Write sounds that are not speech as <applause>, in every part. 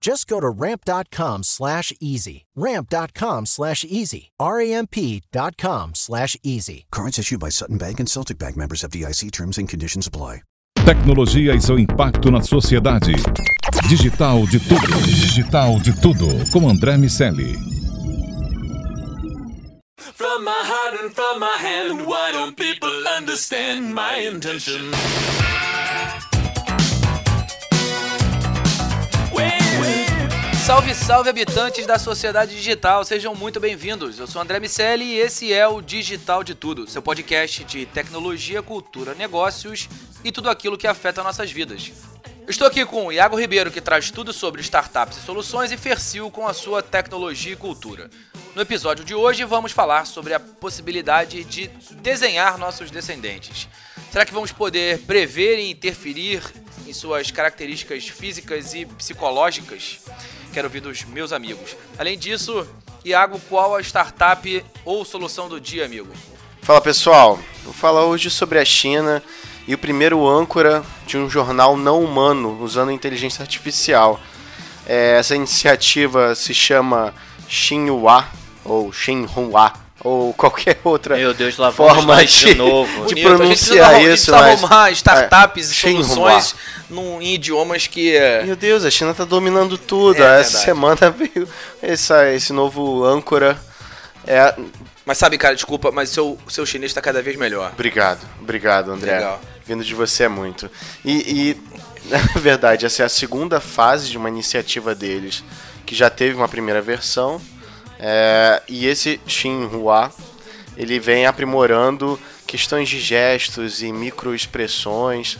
Just go to ramp.com slash easy. Ramp.com slash easy. R-A-M-P.com slash easy. Cards issued by Sutton Bank and Celtic Bank members of DIC terms and conditions apply. Tecnologia e seu impacto na sociedade. Digital de tudo. Digital de tudo. Com André Miceli. From my heart and from my hand, why don't people understand my intention? Salve, salve, habitantes da sociedade digital, sejam muito bem-vindos. Eu sou André Miceli e esse é o Digital de Tudo, seu podcast de tecnologia, cultura, negócios e tudo aquilo que afeta nossas vidas. Estou aqui com o Iago Ribeiro, que traz tudo sobre startups e soluções, e Fercil com a sua tecnologia e cultura. No episódio de hoje, vamos falar sobre a possibilidade de desenhar nossos descendentes. Será que vamos poder prever e interferir em suas características físicas e psicológicas? Quero ouvir dos meus amigos. Além disso, Iago, qual a startup ou solução do dia, amigo? Fala pessoal, vou falar hoje sobre a China e o primeiro âncora de um jornal não humano usando inteligência artificial. É, essa iniciativa se chama Xinhua ou Xinhua ou qualquer outra Meu Deus, lá forma de, de novo. de Bonito. pronunciar a gente isso. arrumar- mas- arrumar startups é, e Xinhua. soluções num, em idiomas que... é, Meu Deus, a China tá dominando tudo. É Essa verdade. semana <laughs> veio essa, esse novo âncora. É, Mas sabe, cara, desculpa, mas seu, seu chinês tá cada vez melhor. Obrigado, obrigado, André. Legal. Vindo de você é muito. E, e, <laughs> na verdade, essa é a segunda fase de uma iniciativa deles, que já teve uma primeira versão. É, e esse Xinhua, ele vem aprimorando questões de gestos e microexpressões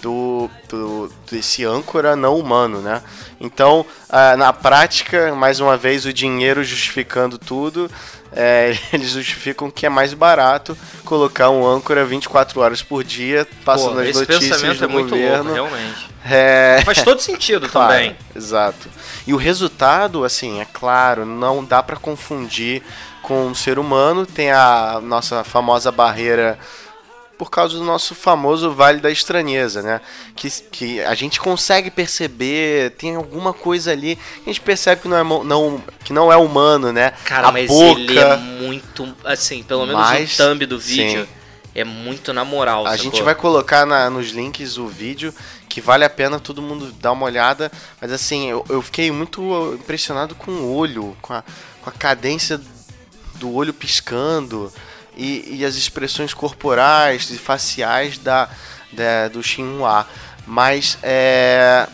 do, do desse âncora não humano, né? Então, ah, na prática, mais uma vez, o dinheiro justificando tudo, é, <laughs> eles justificam que é mais barato colocar um âncora 24 horas por dia, passando Pô, as notícias do é muito governo. louco, realmente. É, Faz todo sentido <laughs> Claro, também. Exato. E o resultado, assim, é claro, não dá pra confundir com um ser humano. Tem a nossa famosa barreira por causa do nosso famoso Vale da Estranheza, né? Que, que a gente consegue perceber, tem alguma coisa ali, a gente percebe que não é, não, que não é humano, né? Cara, a mas boca, ele é muito. Assim, pelo menos Mas, o thumb do vídeo sim. é muito na moral. A sacou? gente vai colocar na- nos links o vídeo, que vale a pena todo mundo dar uma olhada. Mas assim, eu, eu fiquei muito impressionado com o olho, com a, com a cadência do olho piscando e, e as expressões corporais e faciais da, da- do Xinhua. Mas, é,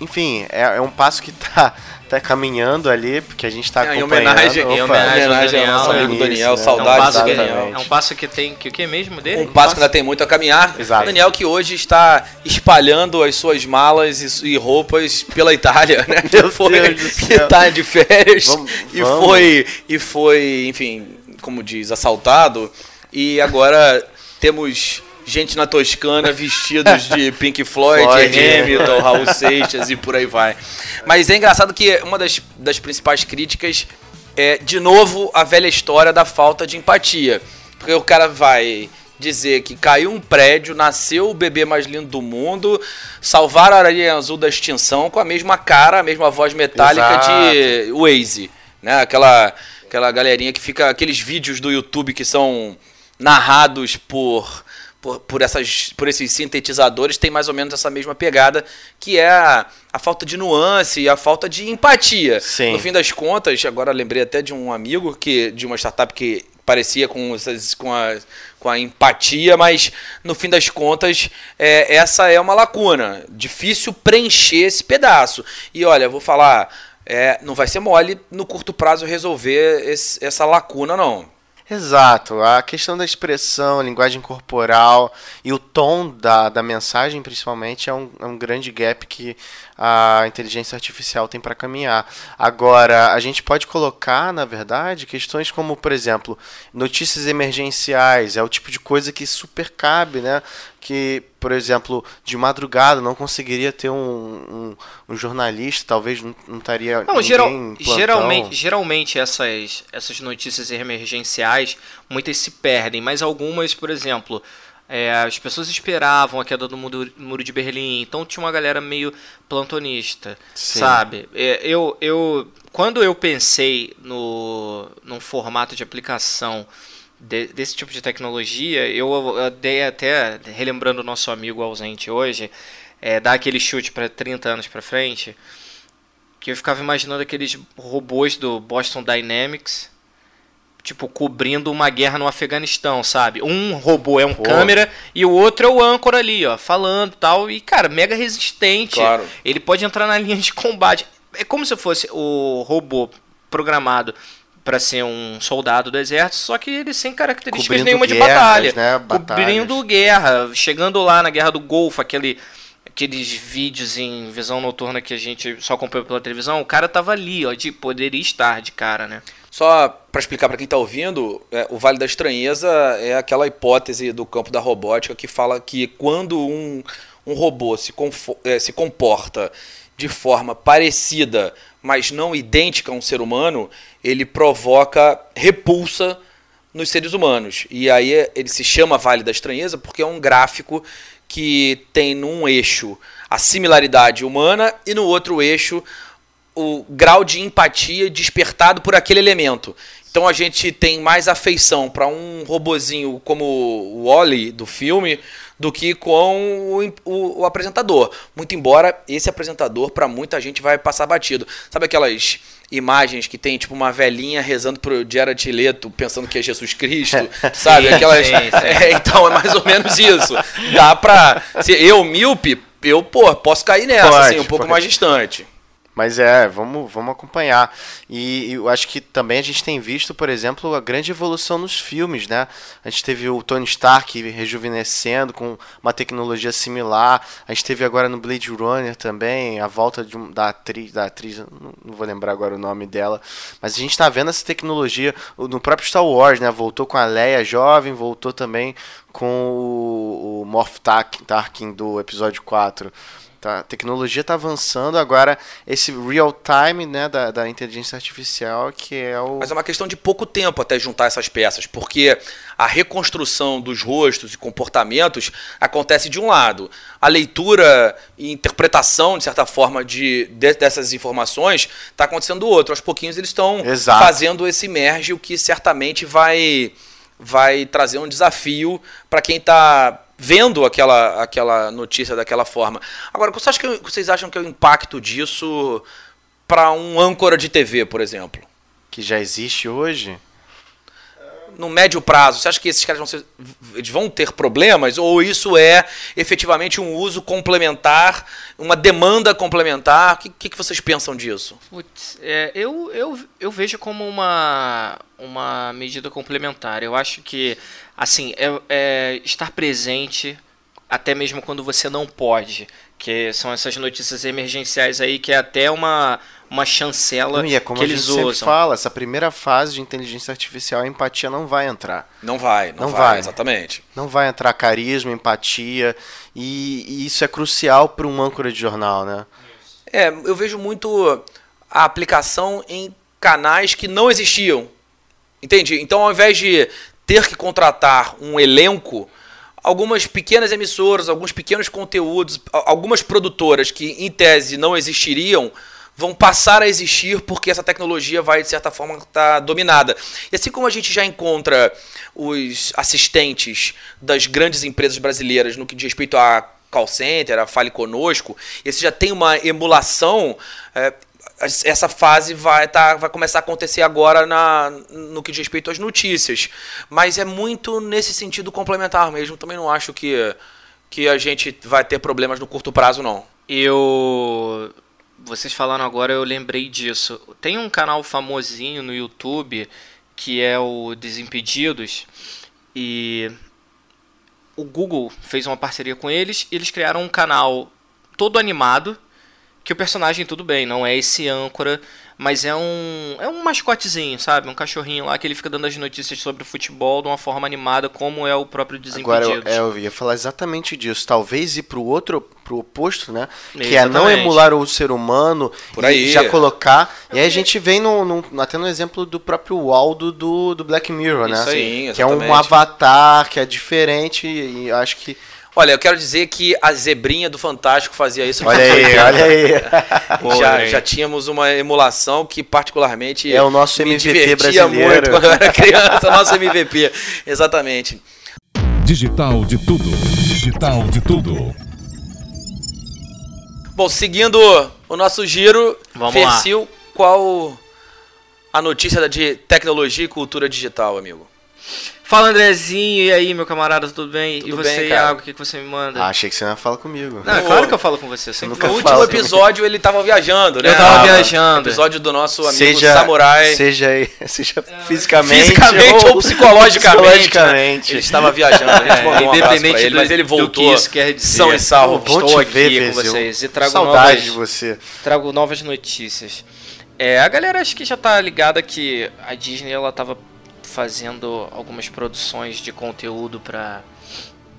enfim, é, é um passo que tá, tá caminhando ali, porque a gente tá É, em acompanhando. homenagem- Opa, em homenagem ao homenagem ao nosso Daniel, amigo isso, Daniel, né? É um, saudades passo do que, Daniel. É um passo que tem. Que o que mesmo dele? Um passo que ainda tem muito a caminhar. Exato. O Daniel que hoje está espalhando as suas malas e, e roupas pela Itália, né? Meu <laughs> foi, Deus do que céu. tá de férias Vamos- e vamos. foi e foi, enfim, como diz, assaltado e agora temos gente na Toscana vestidos de <laughs> Pink Floyd, Floyd. Hamilton, Raul Seixas e por aí vai. Mas é engraçado que uma das, das principais críticas é, de novo, a velha história da falta de empatia. Porque o cara vai dizer que caiu um prédio, nasceu o bebê mais lindo do mundo, salvar a aranha azul da extinção com a mesma cara, a mesma voz metálica de Waze, né? Aquela aquela galerinha que fica aqueles vídeos do YouTube que são narrados por por, por, essas, por esses sintetizadores tem mais ou menos essa mesma pegada, que é a, a falta de nuance e a falta de empatia. Sim. No fim das contas, agora lembrei até de um amigo que de uma startup que parecia com, essas- com, a, com a empatia, mas no fim das contas, é, essa é uma lacuna. Difícil preencher esse pedaço. E olha, eu vou falar, é, não vai ser mole no curto prazo resolver esse- essa lacuna, não. Exato, a questão da expressão, linguagem corporal e o tom da, da mensagem, principalmente, é um, é um grande gap que a inteligência artificial tem para caminhar. Agora, a gente pode colocar, na verdade, questões como, por exemplo, notícias emergenciais, é o tipo de coisa que super cabe, né? Que, por exemplo, de madrugada não conseguiria ter um, um, um jornalista, talvez não, não estaria. Não, geral- geralmente, geralmente essas, essas notícias emergenciais, muitas se perdem, mas algumas, por exemplo, é, as pessoas esperavam a queda do muro, muro de Berlim, então tinha uma galera meio plantonista, Sim. sabe? É, eu, eu, quando eu pensei no, num formato de aplicação de- desse tipo de tecnologia, eu, eu dei até, relembrando o nosso amigo ausente hoje, é, dar aquele chute para 30 anos para frente, que eu ficava imaginando aqueles robôs do Boston Dynamics, tipo, cobrindo uma guerra no Afeganistão, sabe? Um robô é um Pô. câmera e o outro é o âncora ali, ó, falando tal. E, cara, mega resistente. Claro. Ele pode entrar na <laughs> linha de combate. É como se fosse o robô programado para ser um soldado do exército, só que ele sem características Cobrindo nenhuma de guerras, batalha. né? Batalhas. Cobrindo guerra, chegando lá na Guerra do Golfo, aquele aqueles vídeos em visão noturna que a gente só acompanhou pela televisão, o cara tava ali, ó, de poderia estar de cara, né? Só para explicar para quem está ouvindo, é, o Vale da Estranheza é aquela hipótese do campo da robótica que fala que quando um, um robô se, é, se comporta de forma parecida, mas não idêntica a um ser humano, ele provoca repulsa nos seres humanos. E aí é- ele se chama Vale da Estranheza porque é um gráfico que tem num eixo a similaridade humana e no outro eixo o grau de empatia despertado por aquele elemento. Então a gente tem mais afeição para um robozinho como o Wally do filme do que com o, o- o apresentador. Muito embora esse apresentador para muita gente vai passar batido. Sabe aquelas imagens que tem tipo uma velhinha rezando pro Jared Leto pensando que é Jesus Cristo, <laughs> sabe? Aquelas sim, sim. <laughs> É, então é mais ou menos isso. Dá pra se eu míope, eu pô, posso cair nessa Pode, assim, um pouco pode. mais distante. Mas é, vamos, vamos acompanhar. E, eu acho que também a gente tem visto, por exemplo, a grande evolução nos filmes, né? A gente teve o Tony Stark rejuvenescendo com uma tecnologia similar. A gente teve agora no Blade Runner também a volta de da atriz, da atriz, não, vou lembrar agora o nome dela, mas a gente está vendo essa tecnologia no próprio Star Wars, né? Voltou com a Leia jovem, voltou também com o, o Tarkin, Tarkin do episódio 4. Tá, a tecnologia está avançando, agora esse real time né, da, da inteligência artificial que é o. Mas é uma questão de pouco tempo até juntar essas peças, porque a reconstrução dos rostos e comportamentos acontece de um lado. A leitura e interpretação, de certa forma, de, de- dessas informações está acontecendo do outro. Aos pouquinhos eles estão fazendo esse merge, o que certamente vai, vai trazer um desafio para quem está vendo aquela, aquela notícia daquela forma. Agora, você acha que, vocês acham que é o impacto disso para um âncora de TV, por exemplo? que já existe hoje. no médio prazo, você acha que esses caras vão, ser- vão ter problemas? Ou isso é efetivamente um uso complementar, uma demanda complementar? O que, que, que vocês pensam disso? Putz, é, eu, eu, eu vejo como uma, uma medida complementar. Eu acho que, assim, é, é estar presente até mesmo quando você não pode. Que são essas notícias emergenciais aí que é até uma, uma chancela Não, e é como que a gente eles sempre usam. fala, essa primeira fase de inteligência artificial, a empatia não vai entrar. Não vai, não, Não vai, vai. exatamente. Não vai entrar carisma, empatia, e, e isso é crucial para um âncora de jornal, né? É, eu vejo muito a aplicação em canais que não existiam. Entende? Então, ao invés de ter que contratar um elenco, algumas pequenas emissoras, alguns pequenos conteúdos, algumas produtoras que em tese não existiriam, vão passar a existir porque essa tecnologia vai de certa forma estar dominada. E assim como a gente já encontra os assistentes das grandes empresas brasileiras no que diz respeito a call center, a Fale Conosco, esse já tem uma emulação. é, essa fase vai, tá, vai começar a acontecer agora na, no que diz respeito às notícias. Mas é muito nesse sentido complementar mesmo. Também não acho que, que a gente vai ter problemas no curto prazo, não. Eu. Vocês falando agora, eu lembrei disso. Tem um canal famosinho no YouTube que é o Desimpedidos. E o Google fez uma parceria com eles eles criaram um canal todo animado que o personagem tudo bem, não é esse âncora, mas é um é um mascotezinho, sabe? Um cachorrinho lá que ele fica dando as notícias sobre o futebol de uma forma animada, como é o próprio Desimpedidos. Agora, eu, é, eu ia falar exatamente disso. Talvez ir pro outro, pro oposto, né? Que é Exatamente. não emular o ser humano Por e aí. já colocar. E aí a gente vem no, no- até no exemplo do próprio Waldo do, do Black Mirror, né? Isso aí, que é um exatamente. avatar, que é diferente e eu acho que... Olha, eu quero dizer que a zebrinha do Fantástico fazia isso. Olha aí, <laughs> olha aí. <laughs> já, Olha aí. já tínhamos uma emulação que particularmente É o nosso me MVP divertia brasileiro. muito quando eu era criança, o nosso MVP. Exatamente. Digital de tudo. Digital de tudo. Bom, seguindo o nosso giro, Vamos Fercil, qual a notícia de tecnologia e cultura digital, amigo? Fala Andrezinho, e aí meu camarada, tudo bem? e Tudo você, bem. Iago, o que, que você me manda? Ah, achei que você não ia falar comigo. Não, é claro que eu falo com você, eu sempre nunca No último fala. episódio ele tava viajando, né? Eu tava Ah, viajando. Episódio do nosso amigo seja, Samurai. Seja, <laughs> seja fisicamente, Fisicamente ou psicologicamente. psicologicamente. Ele estava viajando, a gente É, um independente pra ele, do- mas ele do voltou que isso quer dizer. são e salvo. Bom Estou te ver, aqui com vocês e trago Saudade novas, de você. trago novas notícias. É, a galera acho que já tá ligada que a Disney ela tava fazendo algumas produções de conteúdo para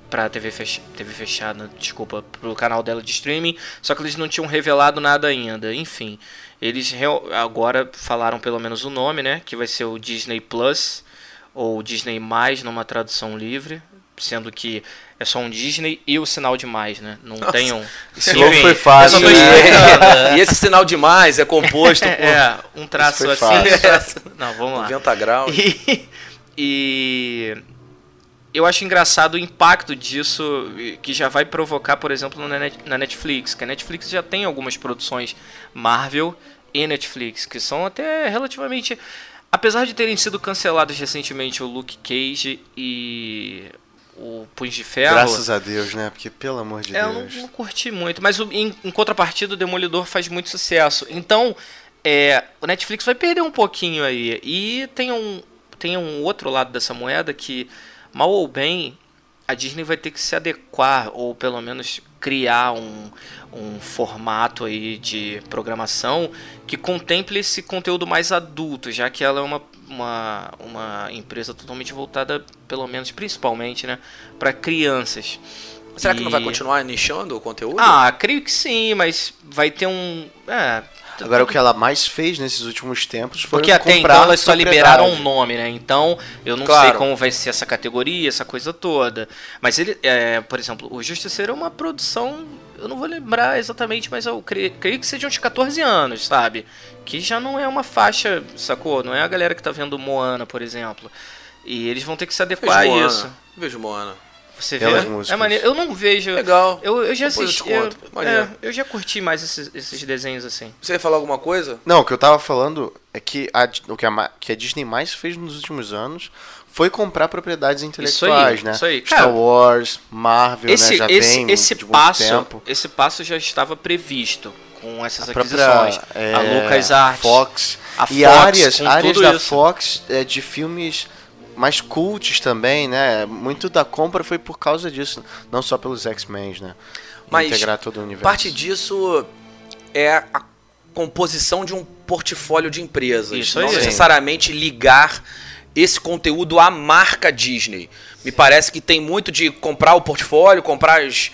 para TV, fech TV fechada, desculpa, pro canal dela de streaming, só que eles não tinham revelado nada ainda. Enfim, eles agora falaram pelo menos o nome, né, que vai ser o Disney Plus ou Disney Mais numa tradução livre, sendo que é só um Disney e o sinal de mais, né? Não tem um. <laughs> Esse logo foi fácil. né? explicando. E esse sinal de mais é composto <laughs> por É, um traço assim. um traço- Não, vamos lá. 90 graus. E, e eu acho engraçado o impacto disso que já vai provocar, por exemplo, na Net- na Netflix. Que a Netflix já tem algumas produções Marvel e Netflix, que são até relativamente. Apesar de terem sido canceladas recentemente o Luke Cage e o Punho de Ferro. Graças a Deus, né? Porque, pelo amor de É, eu não, Deus. não curti muito, mas o- em, em contrapartida o Demolidor faz muito sucesso. Então, é, o Netflix vai perder um pouquinho aí. E tem um, tem um outro lado dessa moeda que, mal ou bem, a Disney vai ter que se adequar, ou pelo menos criar um, um formato aí de programação que contemple esse conteúdo mais adulto, já que ela é uma, uma, uma empresa totalmente voltada, pelo menos principalmente, né, para crianças. Será que não vai E- continuar nichando o conteúdo? Ah, creio que sim, mas vai ter um. É. Agora, o que ela mais fez nesses últimos tempos foi Porque até comprar então elas só liberaram um nome, né? Então eu não Claro. sei como vai ser essa categoria, essa coisa toda. Mas ele, é, por exemplo, o Justiceiro é uma produção. Eu não vou lembrar exatamente, mas eu creio, creio que seja uns 14 anos, sabe? Que já não é uma faixa, sacou? Não é a galera que tá vendo Moana, por exemplo. E eles vão ter que se Vejo adequar a Moana. isso. Vejo Moana. Você vê? É músicas. maneiro. Eu não vejo. Legal. Eu, eu já Depois eu assisti. te Eu, conto. Maneiro. é, eu já curti mais esses, esses desenhos assim. Você ia falar alguma coisa? Não, o que eu tava falando é que a, o que a, que a Disney mais fez nos últimos anos foi comprar propriedades intelectuais, né? isso aí. Star Cara, Wars, Marvel, Esse, né? Já esse, vem esse de muito passo, tempo. esse passo já estava previsto com essas A própria aquisições. é, a LucasArts, Fox a e Fox, áreas, áreas da isso. Fox é, de filmes mais cults também, né? Muito da compra foi por causa disso, não só pelos X-Men, né? Mas Integrar todo o universo. Parte disso é a composição de um portfólio de empresas. Isso não aí. necessariamente ligar esse conteúdo à marca Disney. Me parece que tem muito de comprar o portfólio, comprar as-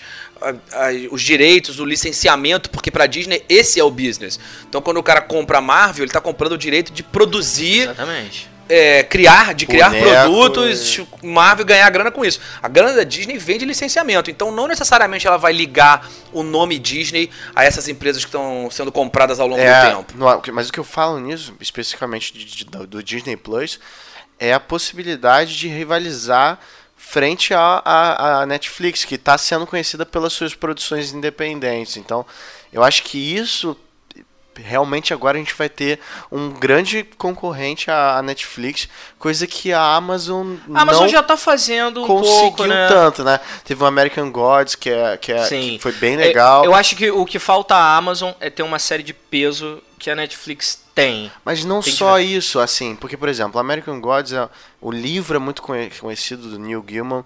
os direitos, o licenciamento, porque para Disney esse é o business. Então quando o cara compra a Marvel, ele está comprando o direito de produzir Exatamente. é, criar, de criar Boneco, produtos, Marvel ganhar grana com isso. A grana da Disney vem de licenciamento, então não necessariamente ela vai ligar o nome Disney a essas empresas que estão sendo compradas ao longo do É, tempo. no- mas o que eu falo nisso, especificamente de- de- do, do Disney Plus, é a possibilidade de rivalizar frente à, Netflix, que está sendo conhecida pelas suas produções independentes. Então, eu acho que isso realmente agora a gente vai ter um grande concorrente à Netflix, coisa que a Amazon A Amazon não já tá fazendo um conseguiu pouco, né? tanto, né? Teve o American Gods, que, é, que, é, que foi bem É, legal. eu acho que o que falta à Amazon é ter uma série de peso que a Netflix tem. Mas não Tem que só ver. isso, assim, porque, por exemplo, American Gods, é, o livro é muito conhe- conhecido do Neil Gaiman,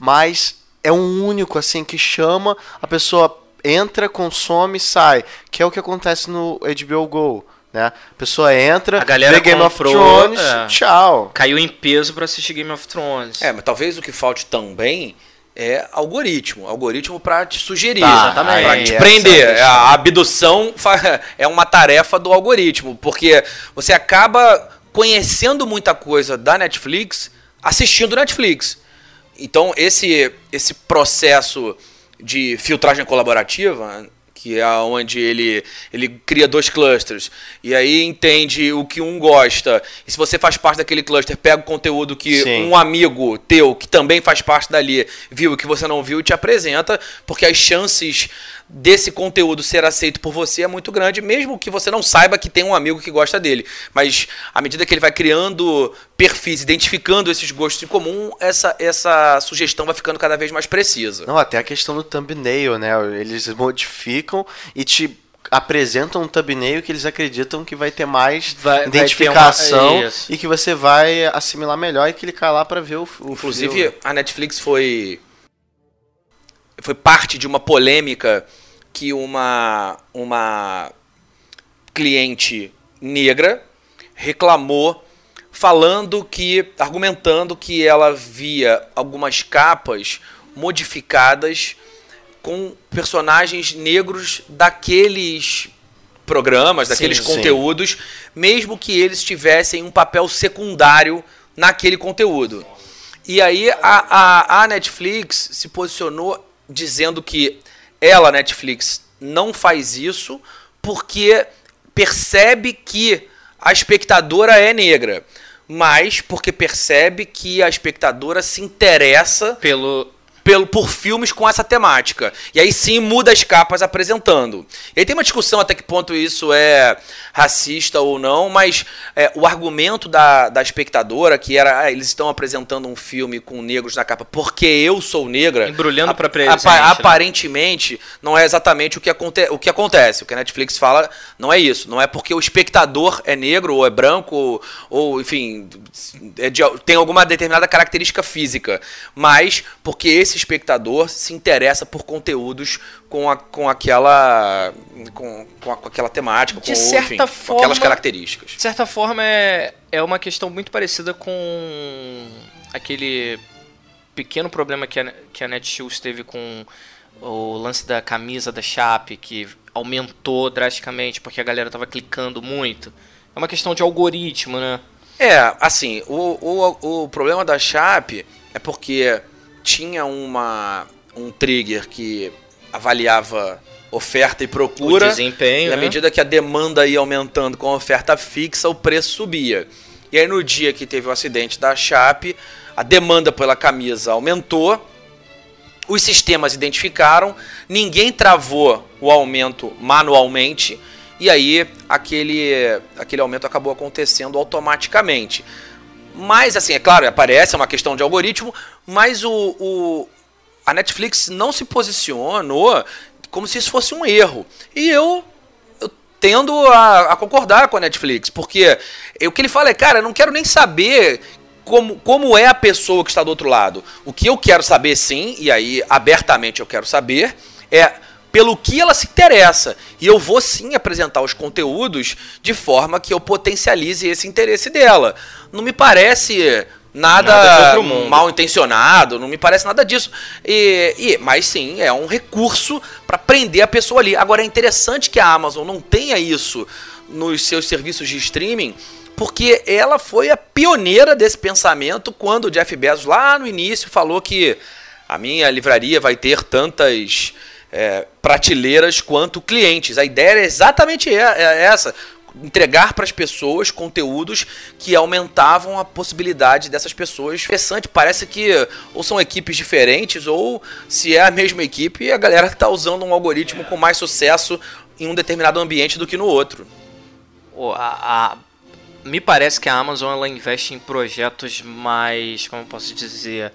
mas é um único, assim, que chama, a pessoa entra, consome, sai, que é o que acontece no HBO Go, né? A pessoa entra, A galera vê Game of comprou, Thrones, é. tchau. Caiu em peso pra assistir Game of Thrones. É, mas talvez o que falte também é algoritmo. Algoritmo pra te sugerir, Tá, aí te essa prender. é a abdução <laughs> é uma tarefa do algoritmo, porque você acaba conhecendo muita coisa da Netflix assistindo Netflix. Então, esse, esse processo de filtragem colaborativa, que é onde ele, ele cria dois clusters, e aí entende o que um gosta, e se você faz parte daquele cluster, pega o conteúdo que Sim. um amigo teu, que também faz parte dali, viu, e que você não viu, e te apresenta, porque as chances desse conteúdo ser aceito por você é muito grande, mesmo que você não saiba que tem um amigo que gosta dele. Mas à medida que ele vai criando perfis, identificando esses gostos em comum, essa, essa sugestão vai ficando cada vez mais precisa. Não, até a questão do thumbnail, né? Eles modificam e te apresentam um thumbnail que eles acreditam que vai ter mais Vai- vai ter identificação uma- e que você vai assimilar melhor e clicar lá pra ver o, o Inclusive, filme. a Netflix foi foi parte de uma polêmica que uma uma cliente negra reclamou falando que argumentando que ela via algumas capas modificadas com personagens negros daqueles programas, daqueles sim. conteúdos, mesmo que eles tivessem um papel secundário naquele conteúdo. E aí a, a, a Netflix se posicionou dizendo que ela, Netflix, não faz isso porque percebe que a espectadora é negra, mas porque percebe que a espectadora se interessa Pelo. Pelo, por filmes com essa temática. E aí sim muda as capas apresentando. E aí tem uma discussão até que ponto isso é racista ou não, mas é, o argumento da, da espectadora, que era ah, eles estão apresentando um filme com negros na capa porque eu sou negra. Embrulhando pra apa- presente, né? Aparentemente, não é exatamente o que, aconte o que acontece. O que a Netflix fala não é isso. Não é porque o espectador é negro ou é branco ou, ou, enfim, é de- tem alguma determinada característica física, mas porque esse espectador se interessa por conteúdos com, a, com aquela com, com, a- com aquela temática, De com, certa enfim, com forma- aquelas características. De certa forma, é, é uma questão muito parecida com aquele pequeno problema que a, que a Netshoes teve com o lance da camisa da Chape, que aumentou drasticamente porque a galera tava clicando muito. É uma questão de algoritmo, né? É, assim, o, o, o problema da Chape é porque tinha uma, um trigger que avaliava oferta e procura. O desempenho, E à né? medida que a demanda ia aumentando com a oferta fixa, o preço subia. E aí no dia que teve o acidente da Chape, a demanda pela camisa aumentou, os sistemas identificaram, ninguém travou o aumento manualmente, e aí aquele, aquele aumento acabou acontecendo automaticamente. Mas, assim, é claro, aparece, é uma questão de algoritmo, mas o, o- a Netflix não se posicionou como se isso fosse um erro. E eu, eu tendo a, a concordar com a Netflix, porque o que ele fala é, cara, eu não quero nem saber como, como é a pessoa que está do outro lado. O que eu quero saber, sim, e aí abertamente eu quero saber, é pelo que ela se interessa. E eu vou sim apresentar os conteúdos de forma que eu potencialize esse interesse dela. Não me parece Nada nada, mal intencionado, não me parece nada disso. E, e- mas sim, é um recurso para prender a pessoa ali. Agora é interessante que a Amazon não tenha isso nos seus serviços de streaming, porque ela foi a pioneira desse pensamento quando o Jeff Bezos lá no início falou que a minha livraria vai ter tantas é, prateleiras quanto clientes. A ideia era exatamente e- é essa. Entregar para as pessoas conteúdos que aumentavam a possibilidade dessas pessoas. Interessante, parece que ou são equipes diferentes, ou se é a mesma equipe, a galera está usando um algoritmo com mais sucesso em um determinado ambiente do que no outro. O- a- a- me parece que a Amazon ela investe em projetos mais. Como posso dizer?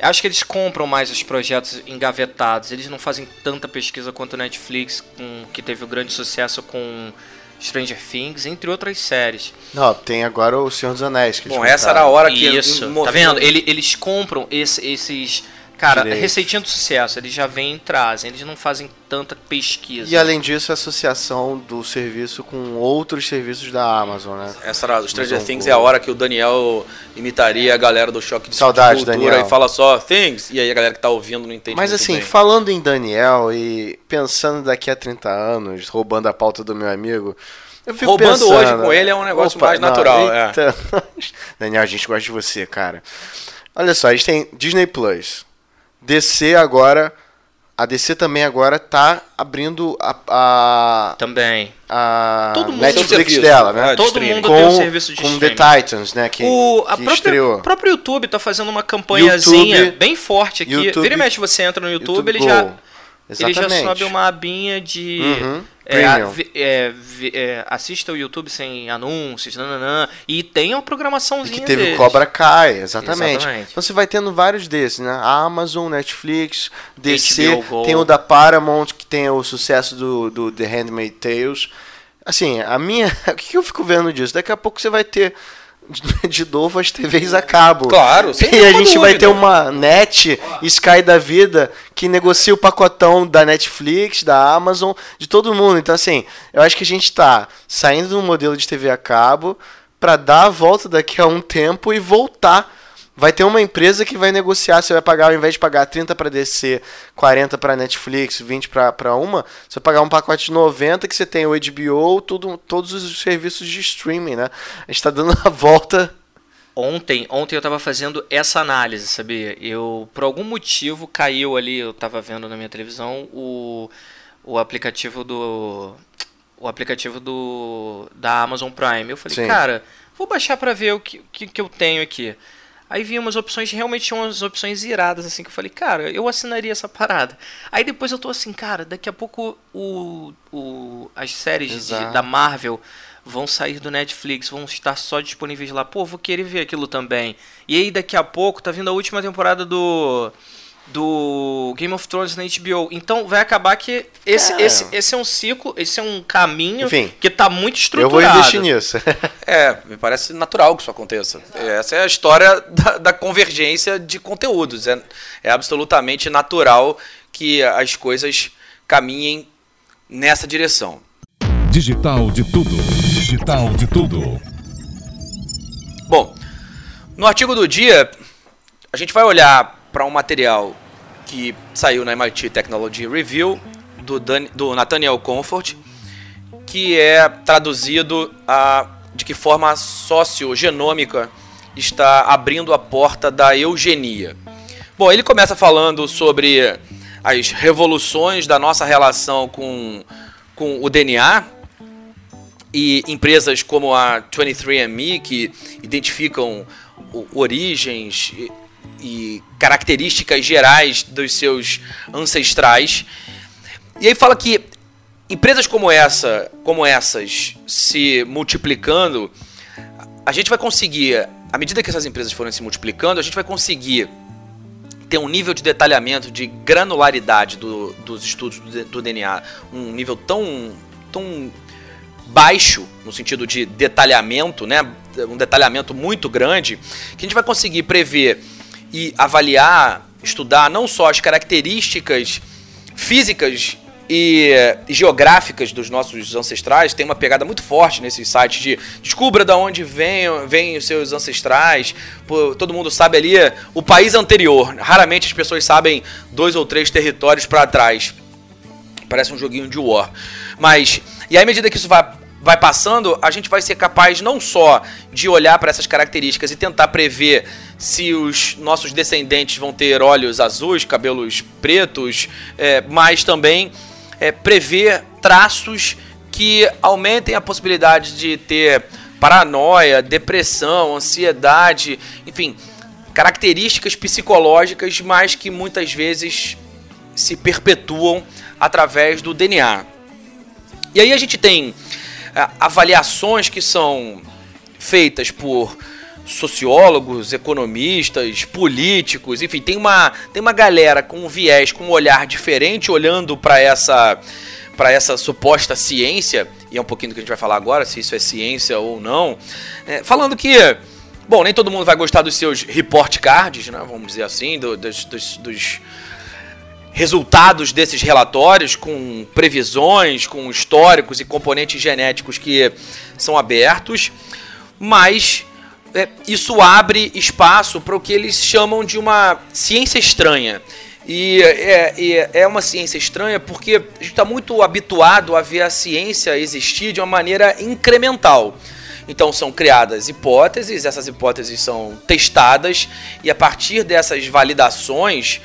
Eu acho que eles compram mais os projetos engavetados. Eles não fazem tanta pesquisa quanto o Netflix, com, que teve o grande sucesso com Stranger Things, entre outras séries. Não, tem agora o Senhor dos Anéis. Que Bom, essa era a hora que Isso, tá vendo? Ele- eles compram esse- esses. Cara, Direitos. receitinha do sucesso, eles já vêm e trazem, eles não fazem tanta pesquisa. E além disso, a associação do serviço com outros serviços da Amazon, né? Essa era, o Stranger Things é a hora que o Daniel imitaria a galera do choque de Saudade, cultura Daniel. e fala só Things, e aí a galera que tá ouvindo não entende Mas muito assim, bem. falando em Daniel e pensando daqui a 30 anos, roubando a pauta do meu amigo, eu fico Roubando pensando, hoje com ele é um negócio mais natural, é. <laughs> Daniel, a gente gosta de você, cara. Olha só, a gente tem Disney Plus. DC agora. A DC também agora tá abrindo a, a, Também. a Todo mundo Netflix dela, né? né? Todo streaming. mundo Com, tem um serviço de com The streaming. Titans, né? Que, O, a que própria, estreou. o próprio YouTube tá fazendo uma campanhazinha YouTube- bem forte aqui. YouTube- Vira e mexe, você entra no YouTube, YouTube ele, já, Go. ele já Exatamente. sobe uma abinha de. Uhum, é, é, é, assista o YouTube sem anúncios, nananã, e tem uma E programaçãozinha que teve deles. o Cobra Kai, exatamente. Exatamente. Então você vai tendo vários desses, né? Amazon, Netflix, DC, tem o da Paramount, que tem o sucesso do, do The Handmaid's Tales. Assim, a minha. <laughs> O que eu fico vendo disso? Daqui a pouco você vai ter <laughs> de- novo as TVs a cabo. Claro, sem <laughs> E a gente vai dúvida. ter uma net Sky da vida que negocia o pacotão da Netflix, da Amazon, de todo mundo. Então, assim, eu acho que a gente tá saindo um modelo de TV a cabo para dar a volta daqui a um tempo e voltar. Vai ter uma empresa que vai negociar, você vai pagar, ao invés de pagar 30 para DC, 40 para Netflix, 20 para uma, você vai pagar um pacote de 90 que você tem o HBO, tudo, todos os serviços de streaming, né? A gente tá dando a volta Ontem, ontem eu tava fazendo essa análise, sabia? Eu, por algum motivo, caiu ali, eu tava vendo na minha televisão o, o aplicativo do o aplicativo do da Amazon Prime. Eu falei, Sim. cara, vou baixar pra ver o que, que, que eu tenho aqui. Aí vi umas opções, realmente tinha umas opções iradas, assim, que eu falei, cara, eu assinaria essa parada. Aí depois eu tô assim, cara, daqui a pouco o, o, as séries de- da Marvel vão sair do Netflix, vão estar só disponíveis lá. Pô, vou querer ver aquilo também. E aí daqui a pouco tá vindo a última temporada do do Game of Thrones na HBO. Então vai acabar que esse, Cara. esse, esse é um ciclo, esse é um caminho Enfim, que tá muito Eu estruturado. vou investir nisso. <laughs> É, me parece natural que isso aconteça. Essa é a história da, da convergência de conteúdos. É, é absolutamente natural que as coisas caminhem nessa direção. Digital de tudo. Digital de tudo. Bom, no artigo do dia, a gente vai olhar para um material que saiu na MIT Technology Review do, Dan, do Nathaniel Comfort, que é traduzido a de que forma a sociogenômica está abrindo a porta da eugenia. Bom, ele começa falando sobre as revoluções da nossa relação com, com o DNA, e empresas como a 23andMe que identificam origens e características gerais dos seus ancestrais. E aí fala que empresas como essa, como essas se multiplicando, a gente vai conseguir, à medida que essas empresas forem se multiplicando, a gente vai conseguir ter um nível de detalhamento, de granularidade do- dos estudos do, do DNA, um nível tão, tão baixo, no sentido de detalhamento, né? um detalhamento muito grande, que a gente vai conseguir prever e avaliar, estudar não só as características físicas e eh, geográficas dos nossos ancestrais, tem uma pegada muito forte nesses sites de descubra de onde vêm vem os seus ancestrais, pô, todo mundo sabe ali o país anterior, raramente as pessoas sabem dois ou três territórios para trás. Parece um joguinho de war. Mas, e aí, à medida que isso vai, vai passando, a gente vai ser capaz não só de olhar para essas características e tentar prever se os nossos descendentes vão ter olhos azuis, cabelos pretos, é, mas também é, prever traços que aumentem a possibilidade de ter paranoia, depressão, ansiedade, enfim, características psicológicas, mas que muitas vezes se perpetuam através do DNA. E aí a gente tem avaliações que são feitas por sociólogos, economistas, políticos, enfim, tem uma, tem uma galera com um viés, com um olhar diferente olhando para essa para essa suposta ciência, e é um pouquinho do que a gente vai falar agora, se isso é ciência ou não, é, falando que, bom, nem todo mundo vai gostar dos seus report cards, né, vamos dizer assim, do, dos, dos, dos resultados desses relatórios, com previsões, com históricos e componentes genéticos que são abertos, mas é, isso abre espaço para o que eles chamam de uma ciência estranha. E é, é, uma ciência estranha porque a gente está muito habituado a ver a ciência existir de uma maneira incremental. Então são criadas hipóteses, essas hipóteses são testadas e a partir dessas validações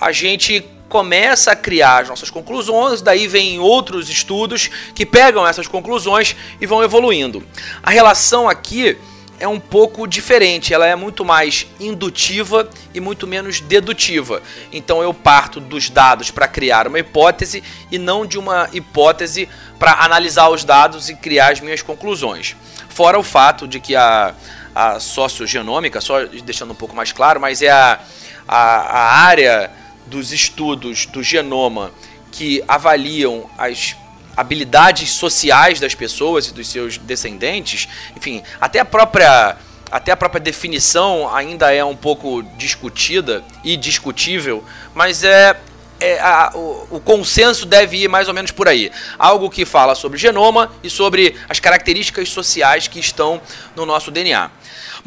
a gente começa a criar as nossas conclusões, daí vem outros estudos que pegam essas conclusões e vão evoluindo. A relação aqui é um pouco diferente, ela é muito mais indutiva e muito menos dedutiva. Então eu parto dos dados para criar uma hipótese e não de uma hipótese para analisar os dados e criar as minhas conclusões. Fora o fato de que a, a sociogenômica, só deixando um pouco mais claro, mas é a, a, a área dos estudos do genoma que avaliam as habilidades sociais das pessoas e dos seus descendentes, enfim, até a própria até a própria definição ainda é um pouco discutida e discutível, mas é, é a, o, o, consenso deve ir mais ou menos por aí. Algo que fala sobre genoma e sobre as características sociais que estão no nosso DNA.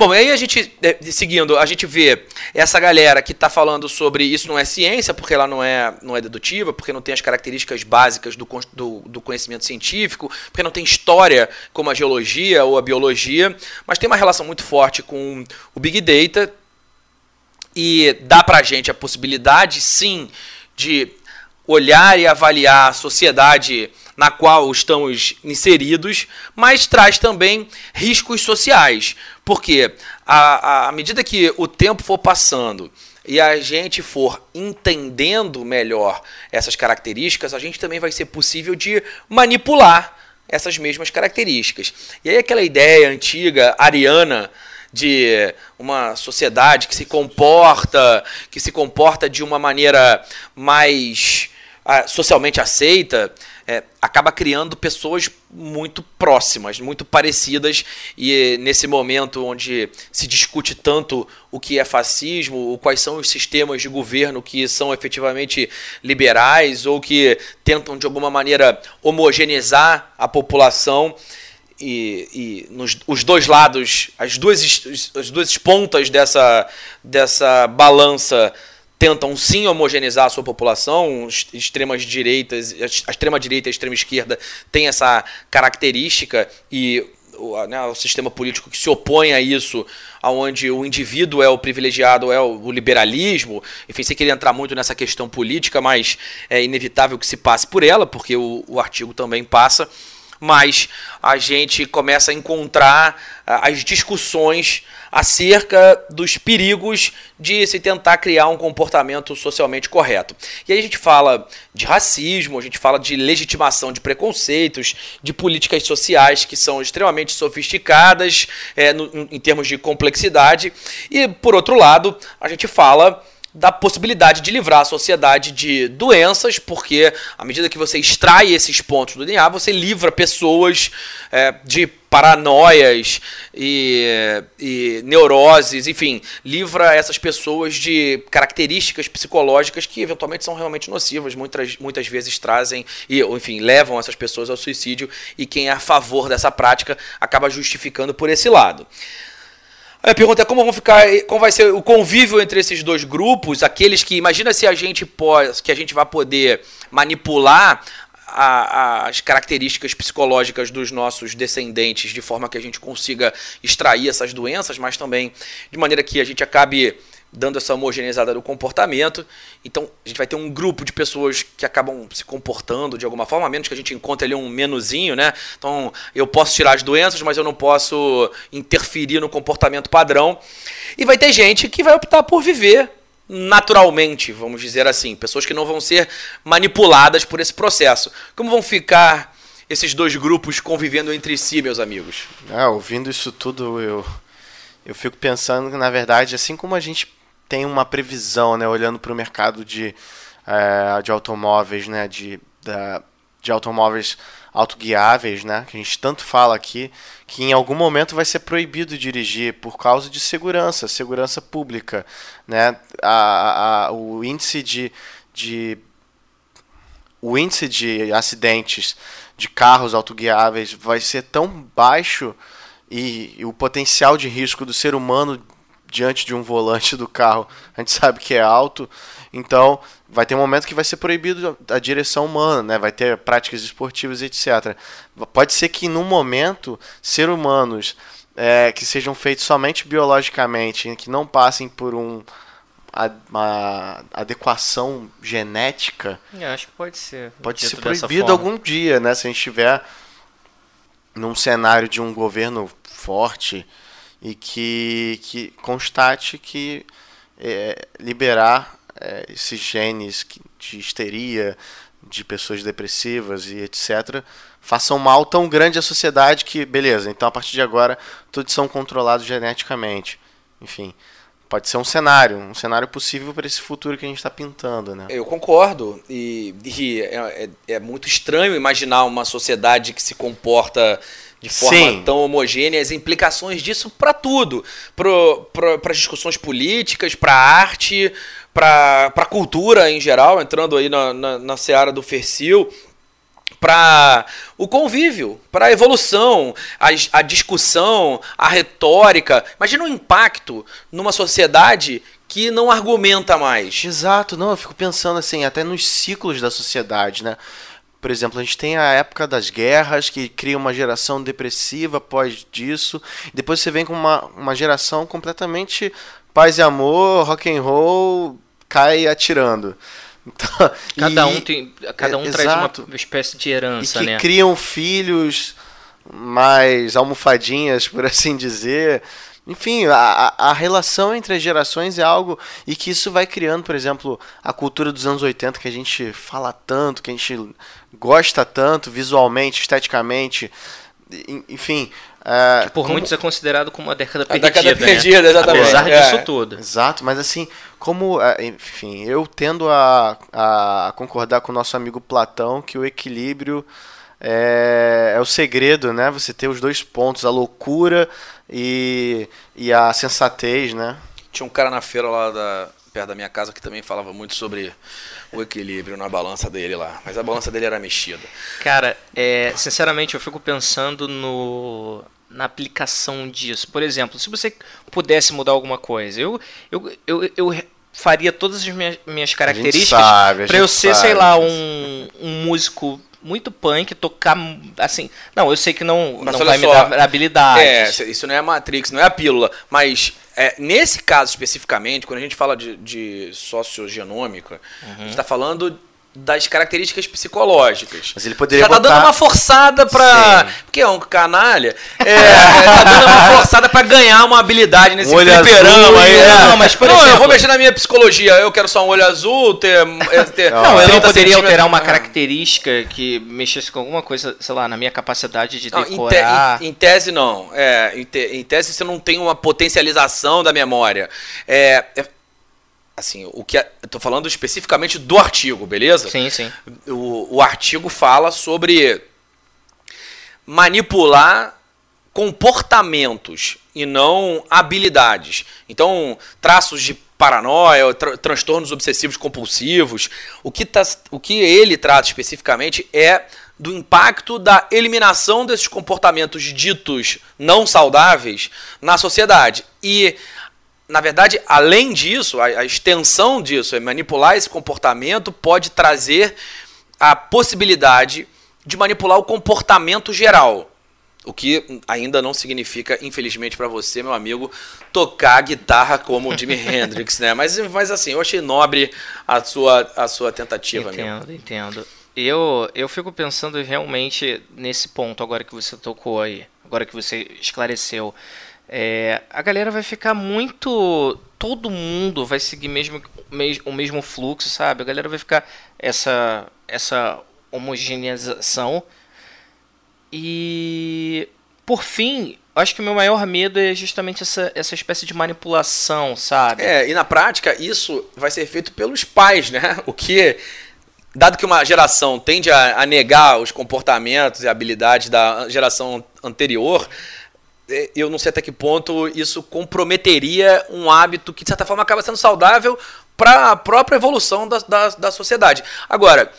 Bom, aí a gente, é, seguindo, a gente vê essa galera que está falando sobre isso não é ciência, porque ela não é, não é dedutiva, porque não tem as características básicas do, do, do conhecimento científico, porque não tem história como a geologia ou a biologia, mas tem uma relação muito forte com o Big Data e dá pra gente a possibilidade, sim, de olhar e avaliar a sociedade na qual estamos inseridos, mas traz também riscos sociais, porque à, medida que o tempo for passando e a gente for entendendo melhor essas características, a gente também vai ser possível de manipular essas mesmas características. E aí aquela ideia antiga ariana de uma sociedade que se comporta, que se comporta de uma maneira mais ah, socialmente aceita, é, acaba criando pessoas muito próximas, muito parecidas, e nesse momento onde se discute tanto o que é fascismo, quais são os sistemas de governo que são efetivamente liberais ou que tentam de alguma maneira homogeneizar a população. E, e nos, os dois lados, as duas, as duas pontas dessa, dessa balança tentam sim homogeneizar a sua população, extremas direitas, a extrema direita e a extrema esquerda tem essa característica e o, né, o, sistema político que se opõe a isso, onde o indivíduo é o privilegiado, é o, o, liberalismo. Enfim, sem querer entrar muito nessa questão política, mas é inevitável que se passe por ela, porque o, o artigo também passa. Mas a gente começa a encontrar as discussões acerca dos perigos de se tentar criar um comportamento socialmente correto. E aí a gente fala de racismo, a gente fala de legitimação de preconceitos, de políticas sociais que são extremamente sofisticadas é, no, em termos de complexidade, e por outro lado, a gente fala da possibilidade de livrar a sociedade de doenças, porque à medida que você extrai esses pontos do DNA, você livra pessoas é, de paranoias e, e, neuroses, enfim, livra essas pessoas de características psicológicas que eventualmente são realmente nocivas, muitas, muitas vezes trazem e, enfim, levam essas pessoas ao suicídio e quem é a favor dessa prática acaba justificando por esse lado. A pergunta é como vão ficar, como vai ser o convívio entre esses dois grupos, aqueles que imagina se a gente pode, que a gente vai poder manipular a, as características psicológicas dos nossos descendentes de forma que a gente consiga extrair essas doenças, mas também de maneira que a gente acabe dando essa homogeneizada do comportamento. Então, a gente vai ter um grupo de pessoas que acabam se comportando de alguma forma, a menos que a gente encontre ali um menuzinho, né? Então, eu posso tirar as doenças, mas eu não posso interferir no comportamento padrão. E vai ter gente que vai optar por viver naturalmente, vamos dizer assim, pessoas que não vão ser manipuladas por esse processo. Como vão ficar esses dois grupos convivendo entre si, meus amigos? Ah, ouvindo isso tudo, eu, eu fico pensando que, na verdade, assim como a gente tem uma previsão, né, olhando para o mercado de, é, de automóveis, né, de, da, de automóveis autoguiáveis, né, que a gente tanto fala aqui, que em algum momento vai ser proibido dirigir por causa de segurança, segurança pública, né, a, a, o índice de, de o índice de acidentes de carros autoguiáveis vai ser tão baixo e, e, o potencial de risco do ser humano diante de um volante do carro a gente sabe que é alto. Então vai ter um momento que vai ser proibido a direção humana, né? vai ter práticas esportivas, etc. Pode ser que num momento ser humanos é, que sejam feitos somente biologicamente, que não passem por um uma adequação genética. Eu acho que pode ser. Pode ser proibido algum dia, né? Se a gente estiver num cenário de um governo forte e que, que constate que é, liberar é, esses genes de histeria, de pessoas depressivas e etc., façam mal tão grande à sociedade que, beleza, então a partir de agora todos são controlados geneticamente. Enfim, pode ser um cenário, um cenário possível para esse futuro que a gente está pintando, né? Eu concordo e, e é, é, é, muito estranho imaginar uma sociedade que se comporta de forma Sim. tão homogênea, as implicações disso para tudo, para as discussões políticas, para a arte, para a cultura em geral, entrando aí na, na, na seara do Fercil para o convívio, para a evolução, a, a discussão, a retórica. Imagina o impacto numa sociedade que não argumenta mais. Exato, não, eu fico pensando assim, até nos ciclos da sociedade, né? Por exemplo, a gente tem a época das guerras que cria uma geração depressiva após disso. Depois você vem com uma, uma geração completamente paz e amor, rock and roll, cai atirando. <laughs> Então, cada e, um, tem, cada um é, traz exato. uma espécie de herança, e que né? criam filhos mais almofadinhas, <laughs> por assim dizer. Enfim, a, a relação entre as gerações é algo. E que isso vai criando, por exemplo, a cultura dos anos 80 que a gente fala tanto, que a gente gosta tanto visualmente, esteticamente. Enfim, é, que por como... muitos é considerado como uma década perdida. A década perdida, né? exatamente. Apesar é. disso tudo. Exato, mas assim, como. É, enfim, eu tendo a, a concordar com o nosso amigo Platão que o equilíbrio é, é o segredo, né? Você ter os dois pontos, a loucura e, e a sensatez, né? Tinha um cara na feira lá da, perto da minha casa que também falava muito sobre o equilíbrio na balança dele lá. Mas a balança dele era mexida. Cara, é, sinceramente eu fico pensando no na aplicação disso. Por exemplo, se você pudesse mudar alguma coisa, eu, eu, eu, eu faria todas as minhas, minhas características para eu ser, sabe. sei lá, um, um músico muito punk, tocar assim. Não, eu sei que não, não vai só, me dar habilidade. É, isso não é Matrix, não é a pílula. Mas é, nesse caso especificamente, quando a gente fala de, de sociogenômica, uhum. a gente está falando das características psicológicas. Mas ele poderia Já tá botar... dando uma forçada pra... Sim. Porque é um canalha. É, <laughs> tá dando uma forçada pra ganhar uma habilidade nesse um fliperama aí. É. Não, mas por não, exemplo... eu vou mexer na minha psicologia. Eu quero só um olho azul, ter... É, ter não, não eu não poderia alterar uma característica que mexesse com alguma coisa, sei lá, na minha capacidade de decorar. Não, em, te, em, em, tese, não. É, em, te, em, tese, você não tem uma potencialização da memória. é, é assim, o que eu tô falando especificamente do artigo, beleza? Sim, sim. O, o artigo fala sobre manipular comportamentos e não habilidades. Então, traços de paranoia, tra transtornos obsessivos compulsivos, o que, tá, o que ele trata especificamente é do impacto da eliminação desses comportamentos ditos não saudáveis na sociedade. E na verdade, além disso, a, a extensão disso, é manipular esse comportamento, pode trazer a possibilidade de manipular o comportamento geral. O que ainda não significa, infelizmente para você, meu amigo, tocar guitarra como o Jimi <laughs> Hendrix, né? Mas, mas assim, eu achei nobre a sua, a sua tentativa. Entendo, meu. entendo. Eu, eu fico pensando realmente nesse ponto agora que você tocou aí, agora que você esclareceu. É, a galera vai ficar muito. Todo mundo vai seguir mesmo, o mesmo fluxo, sabe? A galera vai ficar essa, essa homogeneização. E por fim, acho que o meu maior medo é justamente essa, essa espécie de manipulação, sabe? É, e na prática isso vai ser feito pelos pais, né? <laughs> O que, dado que uma geração tende a, a negar os comportamentos e habilidades da geração anterior, eu não sei até que ponto isso comprometeria um hábito que, de certa forma, acaba sendo saudável para a própria evolução da, da, da sociedade. Agora,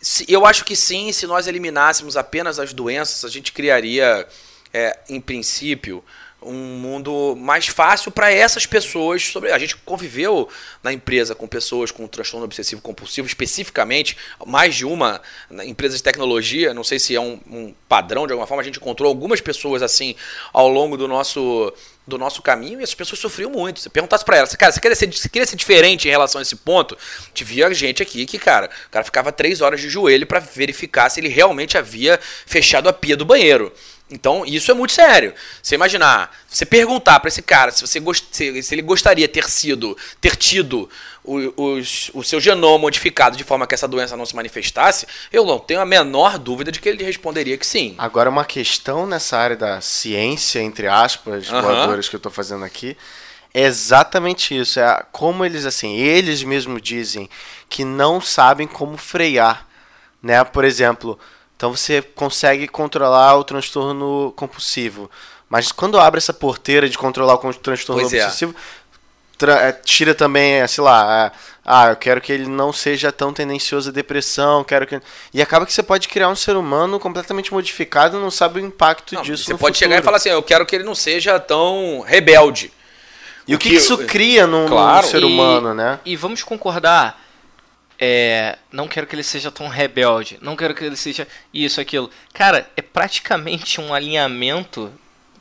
se- eu acho que sim, se nós eliminássemos apenas as doenças, a gente criaria, é, em princípio, um mundo mais fácil para essas pessoas. Sobre... A gente conviveu na empresa com pessoas com transtorno obsessivo compulsivo, especificamente, mais de uma empresa de tecnologia. Não sei se é um, um padrão, de alguma forma, a gente encontrou algumas pessoas assim ao longo do nosso do nosso caminho e essas pessoas sofriam muito. Você perguntasse pra elas, cara, você queria, ser, você queria ser diferente em relação a esse ponto? Tivia gente aqui que, cara, o cara ficava três horas de joelho pra verificar se ele realmente havia fechado a pia do banheiro. Então, isso é muito sério. Você imaginar, você perguntar pra esse cara se, você gost, se, ele gostaria ter sido, ter tido o, os- o seu genoma modificado de forma que essa doença não se manifestasse, eu não tenho a menor dúvida de que ele responderia que sim. Agora, uma questão nessa área da ciência, entre aspas, voadoras que eu tô fazendo aqui, é exatamente isso. É como eles, assim, eles mesmos dizem que não sabem como frear, né? Por exemplo, então você consegue controlar o transtorno compulsivo, mas quando abre essa porteira de controlar o transtorno Pois é. obsessivo, é, tira também, é, sei lá, é, ah, eu quero que ele não seja tão tendencioso à depressão, quero que... E acaba que você pode criar um ser humano completamente modificado e não sabe o impacto Não, disso você no pode chegar e futuro. falar assim, eu quero que ele não seja tão rebelde. E o que, que- isso cria num, num Claro. ser E- humano, né? E vamos concordar. É, não quero que ele seja tão rebelde. Não quero que ele seja isso, aquilo. Cara, é praticamente um alinhamento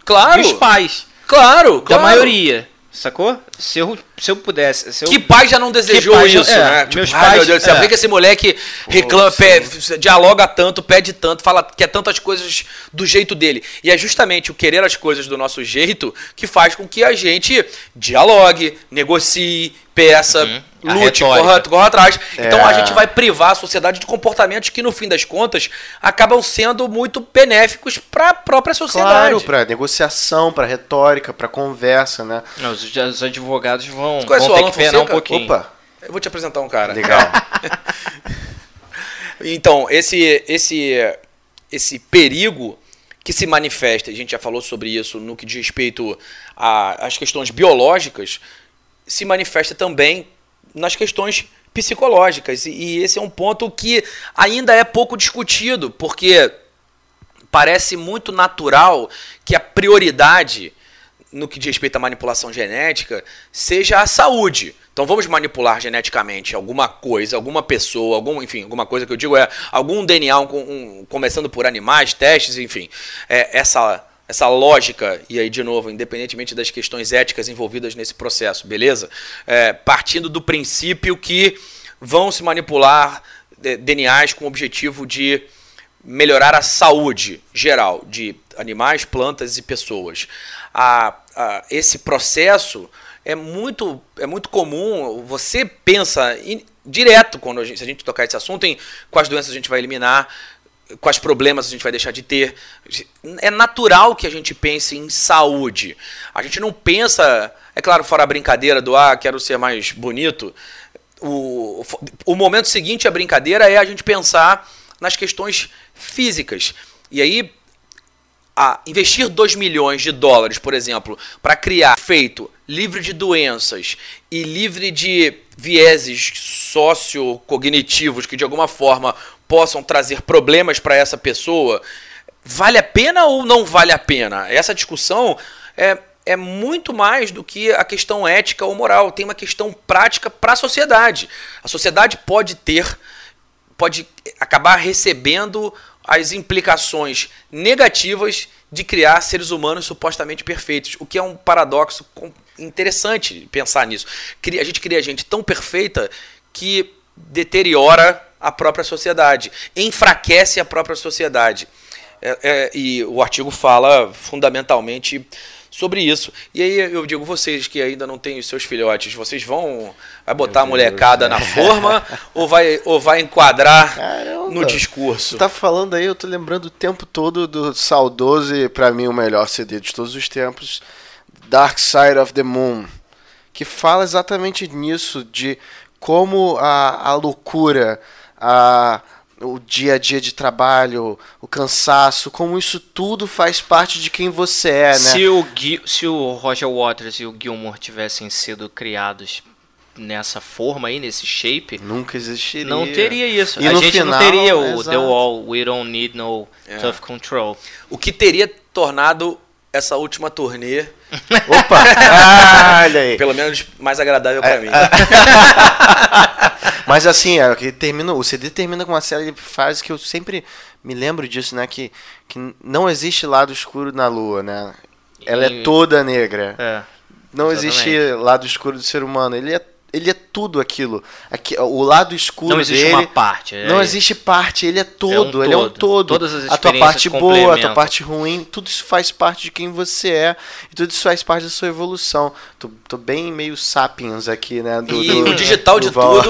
Claro, dos pais. claro, Da claro. maioria. Sacou? Se eu, se eu pudesse. Se eu, Que pai já não desejou pai isso, é, né? Tipo, meus ai, pais- meu Deus do céu, é. por que que esse moleque reclama, pede- dialoga tanto, pede tanto, fala quer tantas coisas do jeito dele. E é justamente o querer as coisas do nosso jeito que faz com que a gente dialogue, negocie, peça, Uhum. Lute, corra, corra atrás. Então a É. gente vai privar a sociedade de comportamentos que, no fim das contas, acabam sendo muito benéficos para a própria sociedade. Claro, pra negociação, pra retórica, pra conversa, né? Não, os, os advogados vão, vão o ter Alan que penar um pouquinho. Opa, Eu vou te apresentar um cara. legal. <laughs> Então, esse, esse, esse perigo que se manifesta, a gente já falou sobre isso no que diz respeito a- às questões biológicas, se manifesta também nas questões psicológicas. E, e esse é um ponto que ainda é pouco discutido, porque parece muito natural que a prioridade no que diz respeito à manipulação genética seja a saúde. Então vamos manipular geneticamente alguma coisa, alguma pessoa, algum, enfim, alguma coisa que eu digo é algum DNA, um- um- começando por animais, testes, enfim. É, essa, essa lógica, e aí de novo, independentemente das questões éticas envolvidas nesse processo, beleza? É, partindo do princípio que vão se manipular eh, DNAs com o objetivo de melhorar a saúde geral de animais, plantas e pessoas. A, a- esse processo é muito, é muito comum. Você pensa in- direto quando a gente, se a gente tocar esse assunto em quais doenças a gente vai eliminar, quais problemas a gente vai deixar de ter. É natural que a gente pense em saúde. A gente não pensa, é claro, fora a brincadeira do ah, quero ser mais bonito. O, o momento seguinte à brincadeira é a gente pensar nas questões físicas. E aí, a investir 2 milhões de dólares, por exemplo, para criar feito livre de doenças e livre de vieses sociocognitivos que de alguma forma possam trazer problemas para essa pessoa, vale a pena ou não vale a pena? Essa discussão é, é muito mais do que a questão ética ou moral, tem uma questão prática para a sociedade. A sociedade pode ter pode acabar recebendo as implicações negativas de criar seres humanos supostamente perfeitos, o que é um paradoxo interessante pensar nisso. A gente cria gente tão perfeita que deteriora a própria sociedade, enfraquece a própria sociedade. É- é, e o artigo fala fundamentalmente sobre isso. E aí eu digo, vocês que ainda não têm os seus filhotes, vocês vão vai botar a molecada na forma <laughs> ou vai ou vai enquadrar Caramba. no discurso? Você tá falando aí, eu tô lembrando o tempo todo do saudoso e pra mim o melhor CD de todos os tempos, Dark Side of the Moon, que fala exatamente nisso, de como a, a loucura, a, o dia a dia de trabalho, o cansaço, como isso tudo faz parte de quem você é, né? Se o, Gui- se o Roger Waters e o Gilmore tivessem sido criados nessa forma aí, nesse shape, Nunca existiria. não teria isso. E a gente não final, teria o exato. The Wall, We Don't Need No É. Tough Control. O que teria tornado essa última turnê, Opa! <laughs> Olha aí. pelo menos mais agradável pra mim. <laughs> Mas assim, é, que termina, o CD termina com uma série de frases que eu sempre me lembro disso, né? Que, que não existe lado escuro na lua, né? Ela é E- toda negra. É. Não exatamente. existe lado escuro do ser humano. Ele é, ele é tudo aquilo. Aqui, o lado escuro Não existe dele. uma parte. é- Não existe parte, ele é todo, um ele é um todo. todo. Todas as a tua parte boa, a tua parte ruim, tudo isso faz parte de quem você é e tudo isso faz parte da sua evolução. Tô, tô bem meio sapiens aqui, né? Do, E do- o digital de do Val tudo,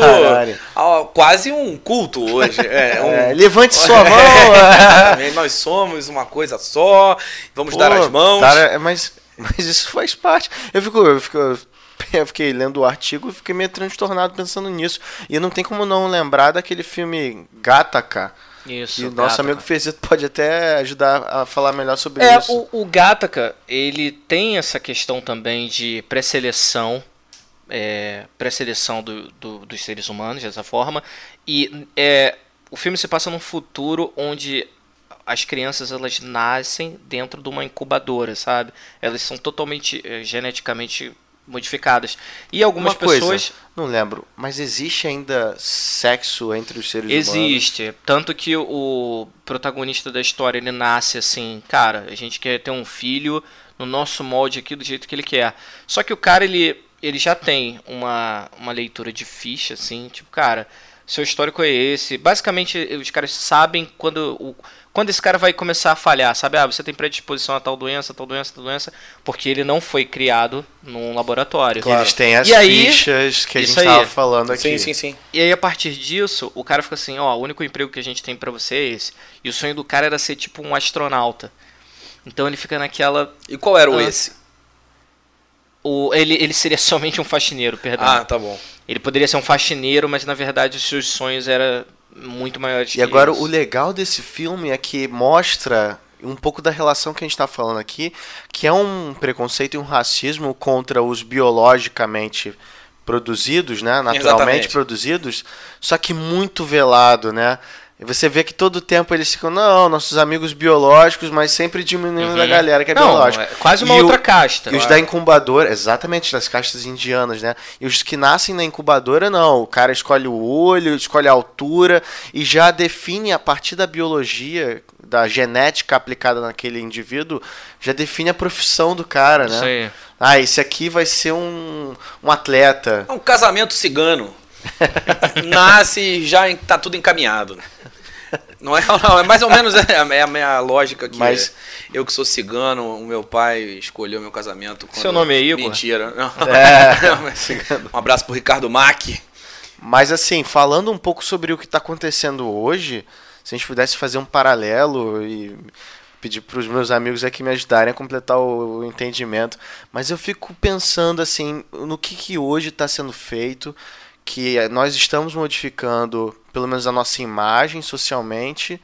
ó, quase um culto hoje. É, <laughs> um- É, levante <laughs> sua mão. Nós somos uma coisa só, vamos dar Pô, as mãos. dar- é, mas, mas isso faz parte. Eu fico, eu fico, <laughs> eu fiquei lendo o artigo e fiquei meio transtornado pensando nisso. E não tem como não lembrar daquele filme Gataca. Isso. E o nosso amigo Fezito pode até ajudar a falar melhor sobre É, isso. o, o Gattaca, ele tem essa questão também de pré-seleção, é, pré-seleção do, do- dos seres humanos, dessa forma, e é, o filme se passa num futuro onde as crianças elas nascem dentro de uma incubadora, sabe? Elas são totalmente é, geneticamente modificadas. E algumas Uma coisa, pessoas não lembro, mas existe ainda sexo entre os seres humanos? Existe. Tanto que o protagonista da história, ele nasce assim, cara, a gente quer ter um filho no nosso molde aqui do jeito que ele quer. Só que o cara, ele, ele já tem uma, uma leitura de ficha, assim, tipo, cara, seu histórico é esse. Basicamente, os caras sabem quando o, quando esse cara vai começar a falhar, sabe? Ah, você tem predisposição a tal doença, tal doença, tal doença, porque ele não foi criado num laboratório. Que Eles têm as E aí- fichas que a gente aí. tava falando aqui. Sim, sim, sim. E aí, a partir disso, o cara fica assim, ó, o único emprego que a gente tem pra você é esse. E o sonho do cara era ser tipo um astronauta. Então ele fica naquela. E qual era o Ah. esse? O, ele, ele seria <laughs> somente um faxineiro, perdão. Ah, tá bom. Ele poderia ser um faxineiro, mas na verdade os seus sonhos eram muito maiores E agora o legal desse filme é que mostra um pouco da relação que a gente está falando aqui, que é um preconceito e um racismo contra os biologicamente produzidos, né, naturalmente Exatamente. produzidos, só que muito velado, né? E você vê que todo tempo eles ficam, não, nossos amigos biológicos, mas sempre diminuindo a galera que é Uhum. Não, biológica. é quase uma E o- outra casta. E os da incubadora, exatamente, das castas indianas, né? E os que nascem na incubadora, não. O cara escolhe o olho, escolhe a altura e já define a partir da biologia, da genética aplicada naquele indivíduo, já define a profissão do cara, né? Isso aí. Ah, esse aqui vai ser um, um atleta. É um casamento cigano. <laughs> Nasce e já en- tá tudo encaminhado. Não é, <laughs> não, é mais ou menos é a, é a minha lógica que Mas- eu que sou cigano, o meu pai escolheu meu casamento. quando- Seu nome é Igor? Mentira. <laughs> Não. É, <laughs> mas- um abraço pro Ricardo Mack. Mas assim, falando um pouco sobre o que está acontecendo hoje, se a gente pudesse fazer um paralelo e pedir para os meus amigos aqui me ajudarem a completar o, o entendimento, mas eu fico pensando assim no que, que hoje está sendo feito, que nós estamos modificando pelo menos a nossa imagem socialmente,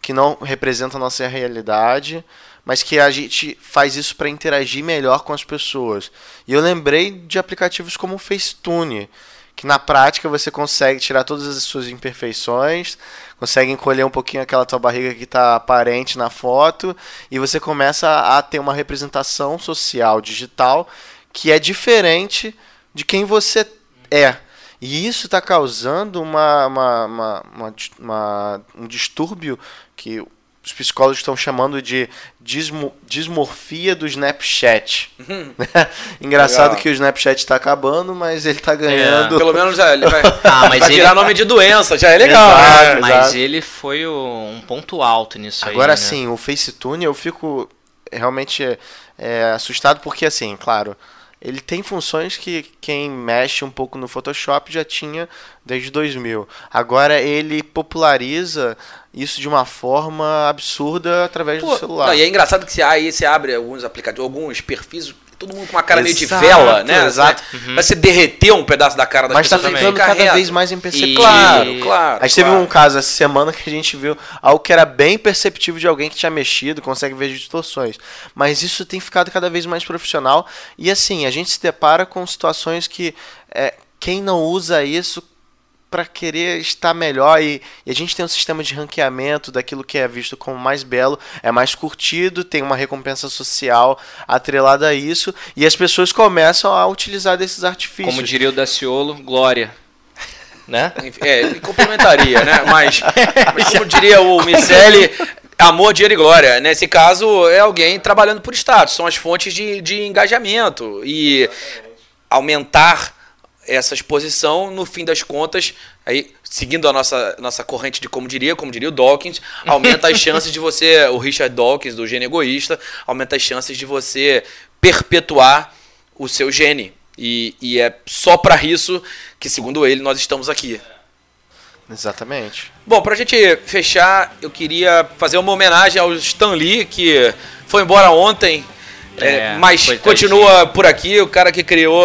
que não representa a nossa realidade, mas que a gente faz isso para interagir melhor com as pessoas. E eu lembrei de aplicativos como o Facetune, que na prática você consegue tirar todas as suas imperfeições, consegue encolher um pouquinho aquela tua barriga que está aparente na foto, e você começa a ter uma representação social digital que é diferente de quem você é. E isso está causando uma, uma, uma, uma, uma- um distúrbio que os psicólogos estão chamando de dismo, dismorfia do Snapchat. <laughs> Engraçado Legal. que o Snapchat está acabando, mas ele está ganhando. Pelo menos é, ele vai, <laughs> Ah, mas vai ele- virar nome de doença, já é legal. Exato, né? Mas exato. ele foi um ponto alto nisso aí. Agora né? sim, o Facetune eu fico realmente é, é assustado porque, assim, claro, ele tem funções que quem mexe um pouco no Photoshop já tinha desde 2000. Agora ele populariza isso de uma forma absurda através Pô, do celular. não, e é engraçado que você, aí você abre alguns aplicativos, alguns perfis, todo mundo com uma cara meio de Exato, vela, né? exato. Mas você derreteu um pedaço da cara das Mas tá pessoas ficando fica cada reto. vez mais imperceptível. Claro, claro. A gente teve claro. um caso essa semana que a gente viu algo que era bem perceptível de alguém que tinha mexido, consegue ver distorções. Mas isso tem ficado cada vez mais profissional. E assim, a gente se depara com situações que é, quem não usa isso para querer estar melhor e, e a gente tem um sistema de ranqueamento daquilo que é visto como mais belo, é mais curtido, tem uma recompensa social atrelada a isso e as pessoas começam a utilizar desses artifícios. Como diria o Daciolo, glória. <laughs> Né? É, me complementaria, né? Mas, mas como diria o Miceli, amor, dinheiro e glória. Nesse caso, é alguém trabalhando por status, são as fontes de, de engajamento. E aumentar essa exposição, no fim das contas, aí, seguindo a nossa, nossa corrente de como diria, como diria o Dawkins, <laughs> aumenta as chances de você, o Richard Dawkins, do gene egoísta, aumenta as chances de você perpetuar o seu gene. E, e é só para isso que, segundo ele, nós estamos aqui. Exatamente. Bom, pra gente fechar, eu queria fazer uma homenagem ao Stan Lee, que foi embora ontem, é, É, mas continua por aqui, o cara que criou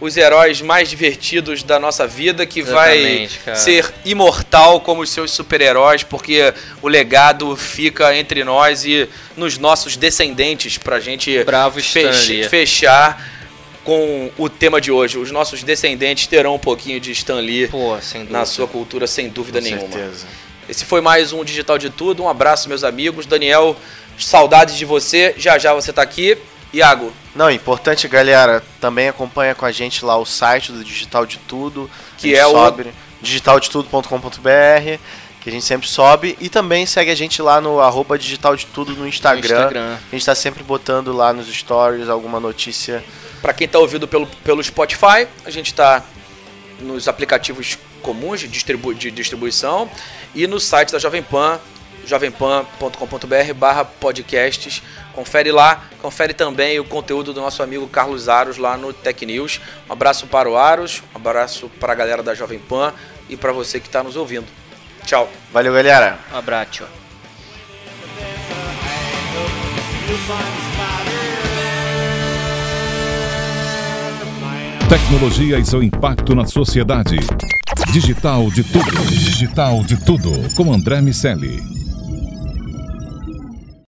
os heróis mais divertidos da nossa vida, que vai Exatamente, cara. ser imortal como os seus super-heróis, porque o legado fica entre nós e nos nossos descendentes, pra gente Bravo fech- fechar com o tema de hoje. Os nossos descendentes terão um pouquinho de Stan Lee Pô, na sua cultura, sem dúvida Com nenhuma. certeza. Esse foi mais um Digital de Tudo. Um abraço, meus amigos. Daniel, saudades de você. Já já você tá aqui. Iago, Não, importante, galera, também acompanha com a gente lá o site do Digital de Tudo, Que é o- sobe, digitaldetudo.com.br, que a gente sempre sobe, e também segue a gente lá no arroba Digital de Tudo no Instagram. Instagram. A gente tá sempre botando lá nos stories alguma notícia. para quem tá ouvindo pelo, pelo Spotify, a gente tá nos aplicativos comuns de, distribu de distribuição e no site da Jovem Pan, jovempan.com.br barra podcasts. Confere lá, confere também o conteúdo do nosso amigo Carlos Aros lá no Tech News. Um abraço para o Aros, um abraço para a galera da Jovem Pan e para você que está nos ouvindo. Tchau. Valeu, galera! Um abraço. Tecnologia e seu impacto na sociedade. Digital de tudo. Digital de tudo. Com André Miceli.